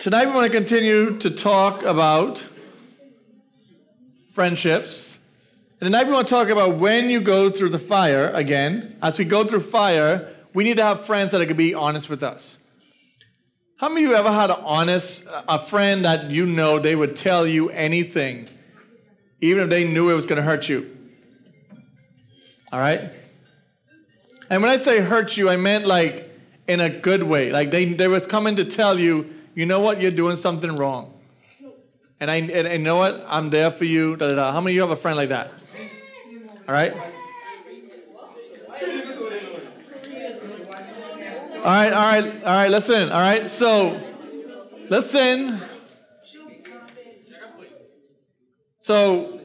Tonight we want to continue to talk about friendships. And tonight we want to talk about when you go through the fire again. As we go through fire, we need to have friends that can be honest with us. How many of you ever had an honest a friend that you know they would tell you anything, even if they knew it was going to hurt you? All right? And when I say hurt you, I meant like in a good way. Like they, they was coming to tell you, you know what, you're doing something wrong. And I and, and know what, I'm there for you. Da, da, da. How many of you have a friend like that? All right? All right, all right, all right, listen, all right? So, listen. So,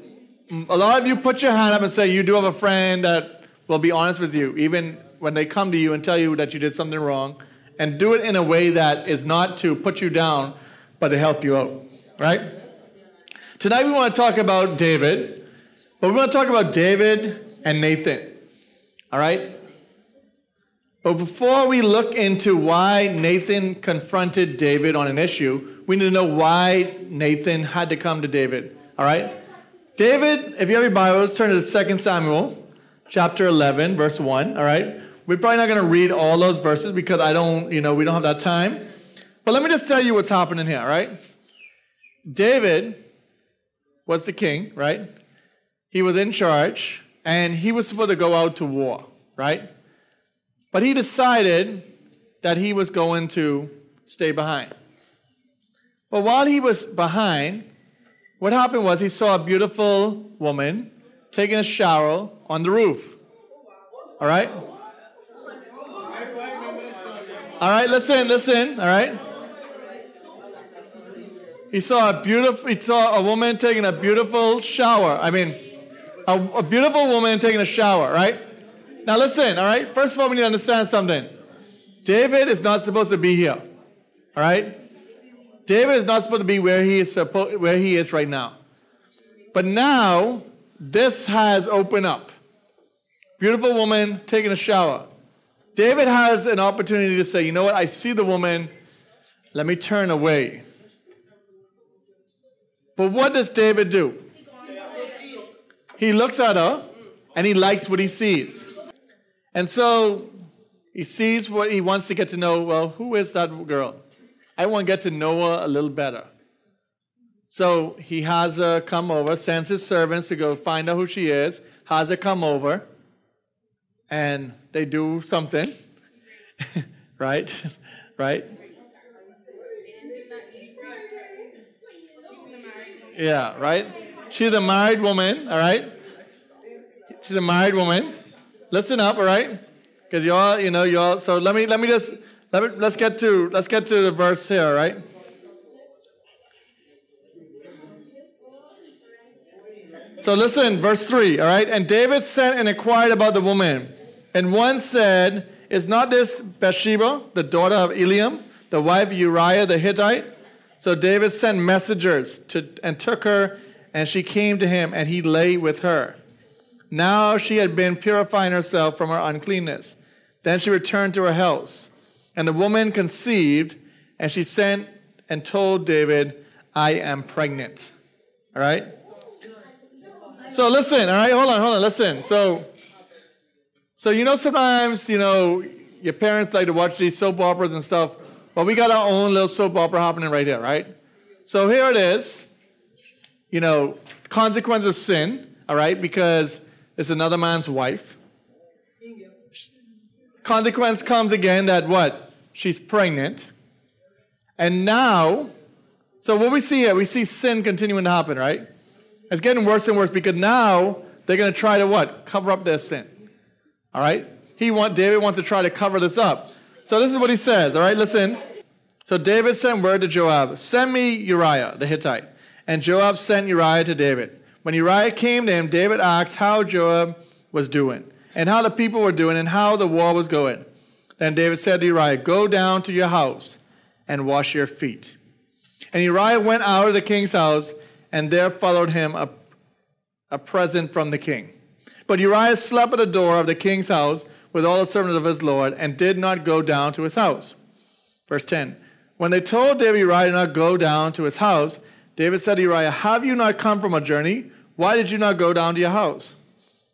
a lot of you put your hand up and say you do have a friend that will be honest with you, even when they come to you and tell you that you did something wrong, and do it in a way that is not to put you down, but to help you out, right? Tonight we want to talk about David, but we want to talk about David and Nathan, all right? But before we look into why Nathan confronted David on an issue, we need to know why Nathan had to come to David. All right? David, if you have your Bibles, turn to 2 Samuel chapter 11, verse 1. All right? We're probably not going to read all those verses because I don't, you know, we don't have that time. But let me just tell you what's happening here, right? David was the king, right? He was in charge, and he was supposed to go out to war, right? But he decided that he was going to stay behind. But while he was behind, what happened was he saw a beautiful woman taking a shower on the roof. All right? All right, listen, listen, all right? He saw a beautiful he saw a woman taking a beautiful shower. I mean, a, a beautiful woman taking a shower, right? Now listen, all right? First of all, we need to understand something. David is not supposed to be here. All right? David is not supposed to be where he is supposed where he is right now. But now this has opened up. Beautiful woman taking a shower. David has an opportunity to say, you know what? I see the woman. Let me turn away. But what does David do? He looks at her and he likes what he sees. And so he sees what he wants to get to know. Well, who is that girl? I want to get to know her a little better. So he has her come over, sends his servants to go find out who she is, has her come over, and they do something. right? right? Yeah, right? She's a married woman, all right? She's a married woman. Listen up, all right? Because y'all, you know, y'all. So let me let me just let me let's get to let's get to the verse here, right? So listen, verse 3, all right? And David sent and inquired about the woman. And one said, Is not this Bathsheba, the daughter of Eliam, the wife of Uriah the Hittite? So David sent messengers to, and took her, and she came to him, and he lay with her. Now she had been purifying herself from her uncleanness. Then she returned to her house. And the woman conceived, and she sent and told David, I am pregnant. All right? So listen, all right, hold on, hold on, listen. So, so you know, sometimes, you know, your parents like to watch these soap operas and stuff. but we got our own little soap opera happening right here, right? So here it is. You know, consequence of sin, all right, because it's another man's wife. Consequence comes again that what? She's pregnant. And now, so what we see here, we see sin continuing to happen, right? It's getting worse and worse because now they're going to try to what? Cover up their sin. All right? He want David wants to try to cover this up. So this is what he says, all right? Listen. So David sent word to Joab, "Send me Uriah the Hittite." And Joab sent Uriah to David. When Uriah came to him, David asked how Joab was doing, and how the people were doing, and how the war was going. Then David said to Uriah, Go down to your house and wash your feet. And Uriah went out of the king's house, and there followed him a, a present from the king. But Uriah slept at the door of the king's house with all the servants of his lord, and did not go down to his house. Verse 10 When they told David Uriah to not go down to his house, David said to Uriah, Have you not come from a journey? Why did you not go down to your house?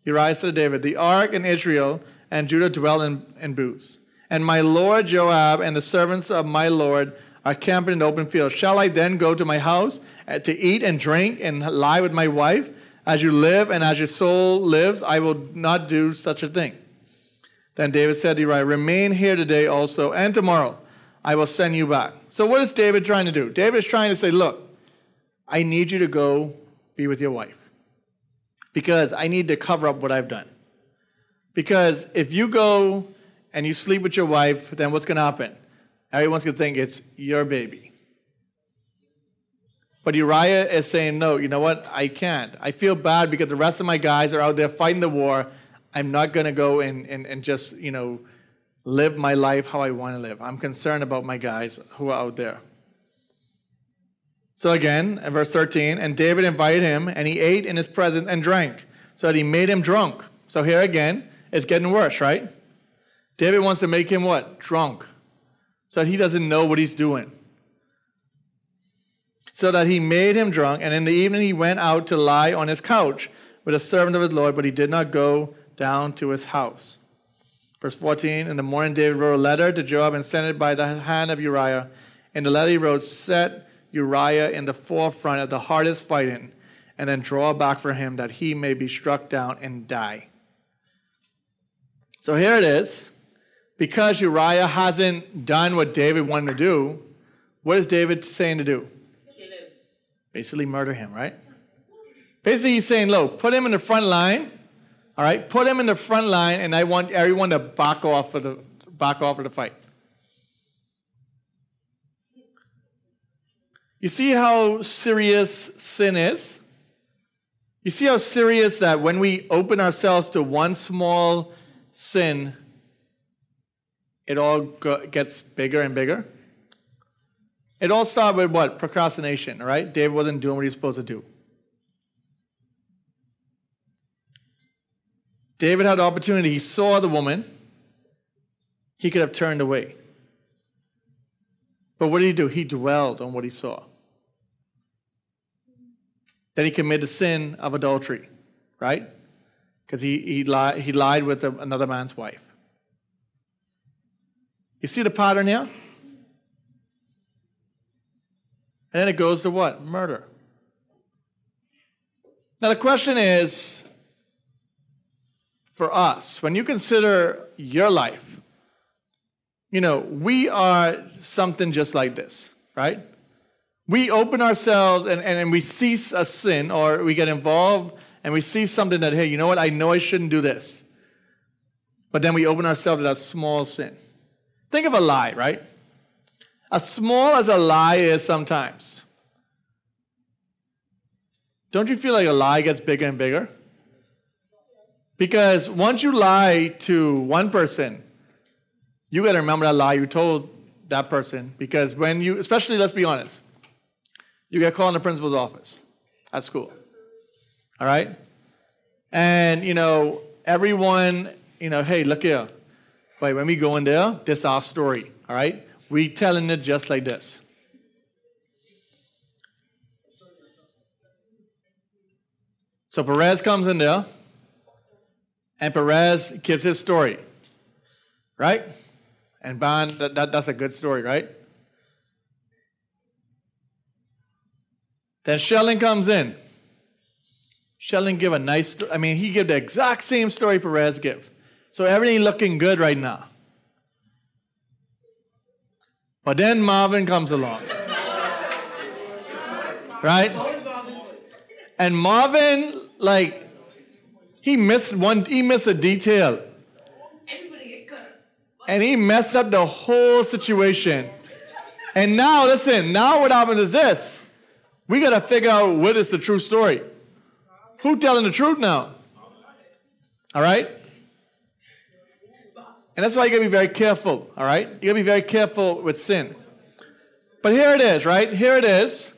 Uriah said to David, The ark and Israel and Judah dwell in, in booths. And my lord Joab and the servants of my lord are camping in the open field. Shall I then go to my house to eat and drink and lie with my wife? As you live and as your soul lives, I will not do such a thing. Then David said to Uriah, Remain here today also, and tomorrow I will send you back. So, what is David trying to do? David is trying to say, Look, I need you to go be with your wife because I need to cover up what I've done. Because if you go and you sleep with your wife, then what's going to happen? Everyone's going to think it's your baby. But Uriah is saying, no, you know what? I can't. I feel bad because the rest of my guys are out there fighting the war. I'm not going to go and, and, and just, you know, live my life how I want to live. I'm concerned about my guys who are out there. So again, in verse 13, and David invited him, and he ate in his presence and drank, so that he made him drunk. So here again, it's getting worse, right? David wants to make him what? Drunk. So that he doesn't know what he's doing. So that he made him drunk, and in the evening he went out to lie on his couch with a servant of his Lord, but he did not go down to his house. Verse 14 In the morning, David wrote a letter to Joab and sent it by the hand of Uriah. In the letter, he wrote, Set Uriah in the forefront of the hardest fighting, and then draw back for him that he may be struck down and die. So here it is. Because Uriah hasn't done what David wanted to do, what is David saying to do? Basically, murder him, right? Basically, he's saying, look, put him in the front line, all right? Put him in the front line, and I want everyone to back off of the back off of the fight. You see how serious sin is? You see how serious that when we open ourselves to one small sin, it all gets bigger and bigger? It all started with what? Procrastination, right? David wasn't doing what he was supposed to do. David had the opportunity. He saw the woman. He could have turned away. But what did he do? He dwelled on what he saw. Then he committed the sin of adultery, right? Because he, he, lied, he lied with another man's wife. You see the pattern here? And then it goes to what? Murder. Now, the question is for us, when you consider your life, you know, we are something just like this, right? we open ourselves and, and, and we see a sin or we get involved and we see something that, hey, you know what? I know I shouldn't do this. But then we open ourselves to that small sin. Think of a lie, right? As small as a lie is sometimes. Don't you feel like a lie gets bigger and bigger? Because once you lie to one person, you got to remember that lie you told that person. Because when you, especially, let's be honest, you get called in the principal's office at school. All right? And, you know, everyone, you know, hey, look here. Wait, when we go in there, this is our story. All right? We telling it just like this. So Perez comes in there, and Perez gives his story. Right? And Bond, that, that, that's a good story, right? Then Sheldon comes in. Sheldon give a nice, I mean, he give the exact same story Perez give. So everything looking good right now. But then Marvin comes along. Right? And Marvin, like, he missed one, he missed a detail. And he messed up the whole situation. And now, listen, now what happens is this. We got to figure out what is the true story. Who telling the truth now? All right? And that's why you got to be very careful, all right? You got to be very careful with sin. But here it is, right? Here it is.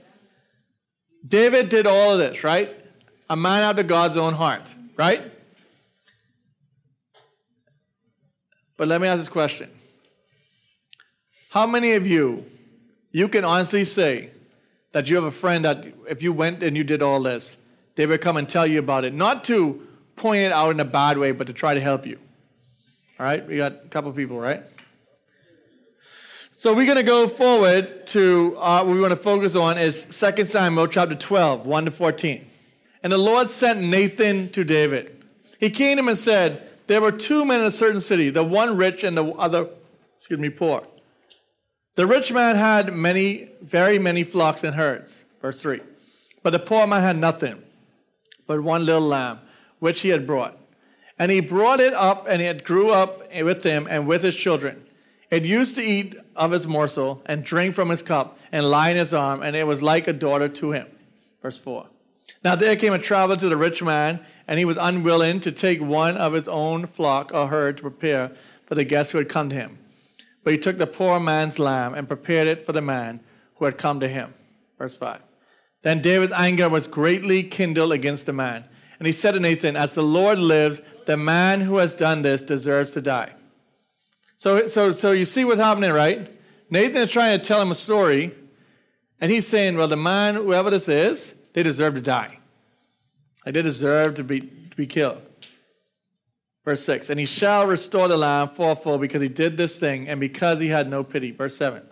David did all of this, right? A man after God's own heart, right? But let me ask this question How many of you you can honestly say that you have a friend that if you went and you did all this, they would come and tell you about it. Not to point it out in a bad way, but to try to help you. All right? We got a couple people, right? So we're going to go forward to uh, what we want to focus on is 2 Samuel chapter 12, 1 to 14. And the Lord sent Nathan to David. He came to him and said, There were two men in a certain city, the one rich and the other, excuse me, poor. The rich man had many, very many flocks and herds. Verse 3. But the poor man had nothing but one little lamb, which he had brought. And he brought it up, and it grew up with him and with his children. It used to eat of his morsel and drink from his cup and lie in his arm, and it was like a daughter to him. Verse 4. Now there came a traveler to the rich man, and he was unwilling to take one of his own flock or herd to prepare for the guests who had come to him. But he took the poor man's lamb and prepared it for the man who had come to him. Verse 5. Then David's anger was greatly kindled against the man. And he said to Nathan, As the Lord lives, the man who has done this deserves to die. So, so, so you see what's happening, right? Nathan is trying to tell him a story, and he's saying, Well, the man, whoever this is, they deserve to die. Like they deserve to be, to be killed. Verse 6 And he shall restore the lamb fourfold because he did this thing and because he had no pity. Verse 7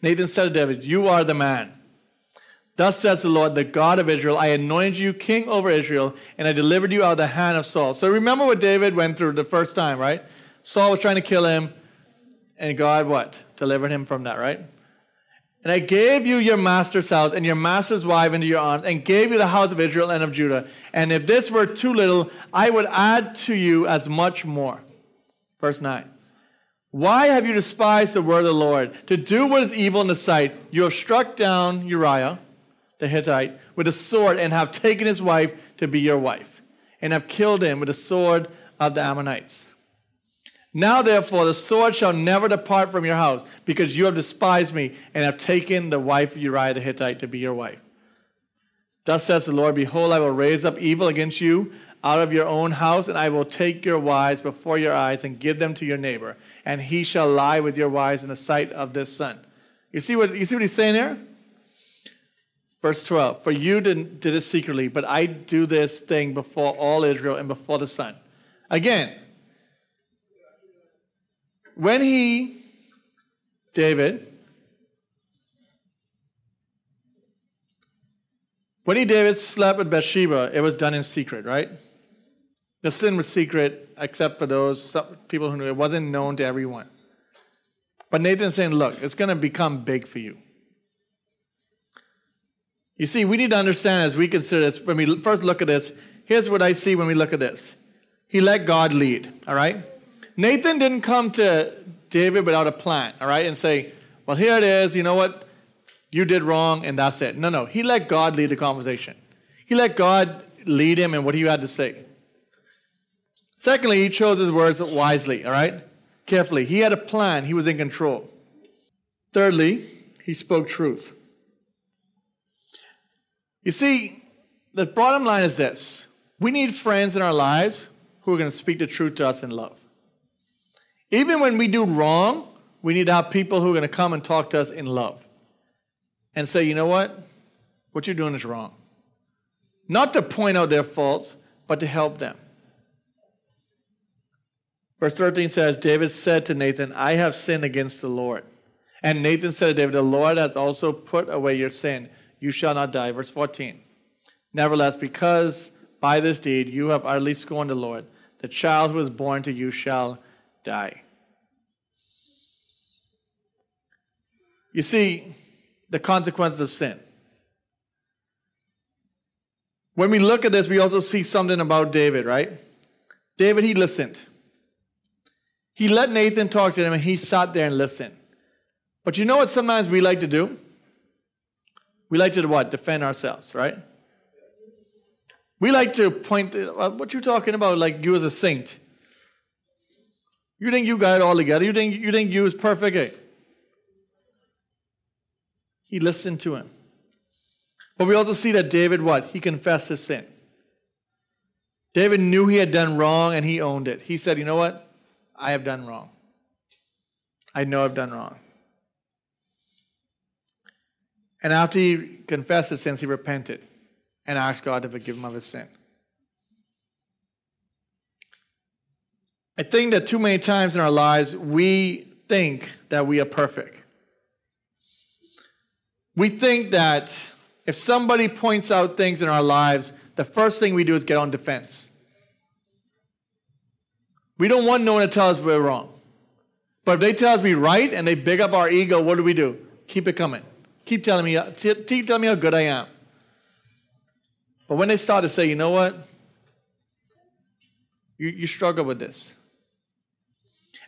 Nathan said to David, You are the man. Thus says the Lord, the God of Israel, I anointed you king over Israel, and I delivered you out of the hand of Saul. So remember what David went through the first time, right? Saul was trying to kill him, and God what? Delivered him from that, right? And I gave you your master's house and your master's wife into your arms, and gave you the house of Israel and of Judah. And if this were too little, I would add to you as much more. Verse 9. Why have you despised the word of the Lord? To do what is evil in the sight, you have struck down Uriah the Hittite with a sword, and have taken his wife to be your wife, and have killed him with the sword of the Ammonites. Now, therefore, the sword shall never depart from your house, because you have despised me and have taken the wife of Uriah the Hittite to be your wife. Thus says the Lord Behold, I will raise up evil against you out of your own house, and I will take your wives before your eyes and give them to your neighbor, and he shall lie with your wives in the sight of this sun. You see what, you see what he's saying here? Verse 12 For you did, did it secretly, but I do this thing before all Israel and before the sun. Again, when he, David, when he, David, slept with Bathsheba, it was done in secret, right? The sin was secret, except for those people who knew it wasn't known to everyone. But Nathan's saying, look, it's going to become big for you. You see, we need to understand as we consider this, when we first look at this, here's what I see when we look at this. He let God lead, all right? Nathan didn't come to David without a plan, all right, and say, well, here it is, you know what? You did wrong, and that's it. No, no. He let God lead the conversation. He let God lead him in what he had to say. Secondly, he chose his words wisely, all right? Carefully. He had a plan, he was in control. Thirdly, he spoke truth. You see, the bottom line is this we need friends in our lives who are going to speak the truth to us in love. Even when we do wrong, we need to have people who are going to come and talk to us in love and say, you know what? What you're doing is wrong. Not to point out their faults, but to help them. Verse 13 says, David said to Nathan, I have sinned against the Lord. And Nathan said to David, The Lord has also put away your sin. You shall not die. Verse 14. Nevertheless, because by this deed you have utterly scorned the Lord, the child who is born to you shall die. You see, the consequences of sin. When we look at this, we also see something about David, right? David, he listened. He let Nathan talk to him and he sat there and listened. But you know what sometimes we like to do? We like to what? Defend ourselves, right? We like to point, what you talking about, like you as a saint. You think you got it all together? You think you think you was perfect? Eh? He listened to him. But we also see that David what? He confessed his sin. David knew he had done wrong and he owned it. He said, "You know what? I have done wrong. I know I've done wrong." And after he confessed his sins, he repented and asked God to forgive him of his sin. I think that too many times in our lives, we think that we are perfect. We think that if somebody points out things in our lives, the first thing we do is get on defense. We don't want no one to tell us we're wrong. But if they tell us we're right and they big up our ego, what do we do? Keep it coming. Keep telling me, keep telling me how good I am. But when they start to say, you know what? You, you struggle with this.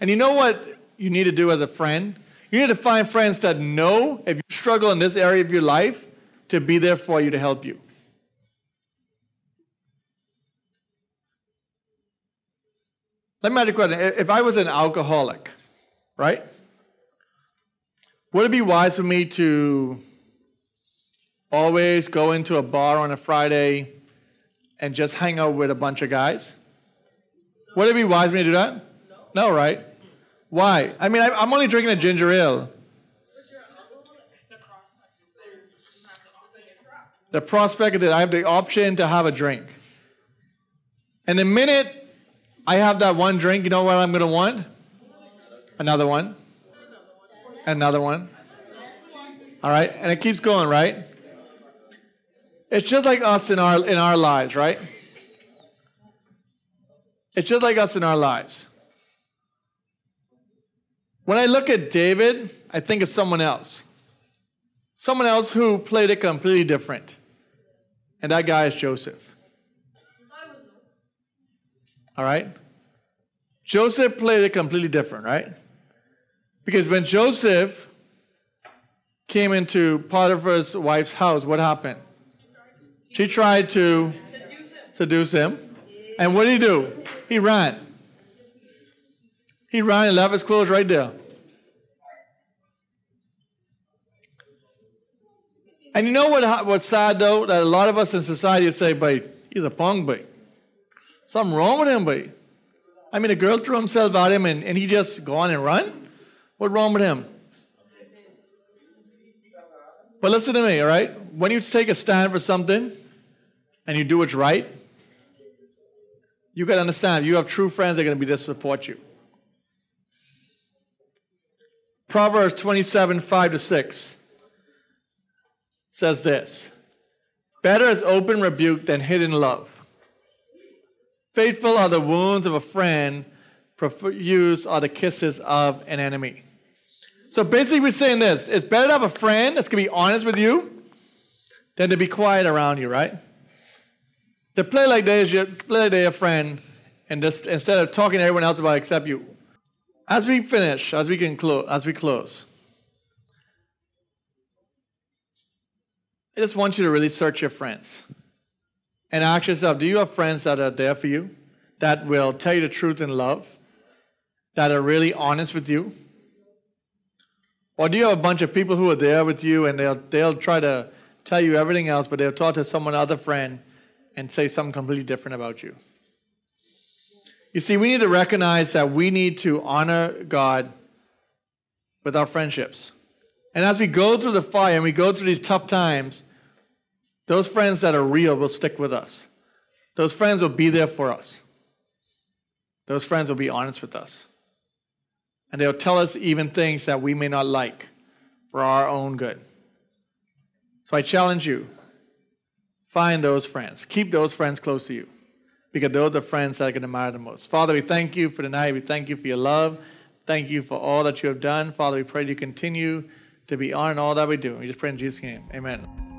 And you know what you need to do as a friend? You need to find friends that know if you struggle in this area of your life to be there for you to help you. Let me ask you a question. If I was an alcoholic, right? Would it be wise for me to always go into a bar on a Friday and just hang out with a bunch of guys? Would it be wise for me to do that? No, right? Why? I mean, I'm only drinking a ginger ale. The prospect that I have the option to have a drink. And the minute I have that one drink, you know what I'm going to want? Another one. Another one. All right? And it keeps going, right? It's just like us in our in our lives, right? It's just like us in our lives. When I look at David, I think of someone else. Someone else who played it completely different. And that guy is Joseph. All right? Joseph played it completely different, right? Because when Joseph came into Potiphar's wife's house, what happened? She tried to seduce him. And what did he do? He ran. He ran and left his clothes right there. And you know what, what's sad though? That a lot of us in society say, but he's a punk, but something wrong with him, but I mean, a girl threw himself at him and, and he just gone and run? What wrong with him? But listen to me, all right? When you take a stand for something and you do what's right, you got to understand you have true friends that are going to be there to support you. Proverbs 27 5 to 6 says this Better is open rebuke than hidden love. Faithful are the wounds of a friend, profuse are the kisses of an enemy. So basically, we're saying this. It's better to have a friend that's going to be honest with you than to be quiet around you, right? To play like they, play like they're a friend and just instead of talking to everyone else about except you, as we finish, as we can close, as we close, I just want you to really search your friends and ask yourself: Do you have friends that are there for you, that will tell you the truth in love, that are really honest with you, or do you have a bunch of people who are there with you and they'll they'll try to tell you everything else, but they'll talk to someone other friend and say something completely different about you? You see, we need to recognize that we need to honor God with our friendships. And as we go through the fire and we go through these tough times, those friends that are real will stick with us. Those friends will be there for us. Those friends will be honest with us. And they'll tell us even things that we may not like for our own good. So I challenge you find those friends, keep those friends close to you because those are the friends that going to matter the most. Father, we thank you for tonight. We thank you for your love. Thank you for all that you have done. Father, we pray you continue to be on all that we do. We just pray in Jesus' name. Amen.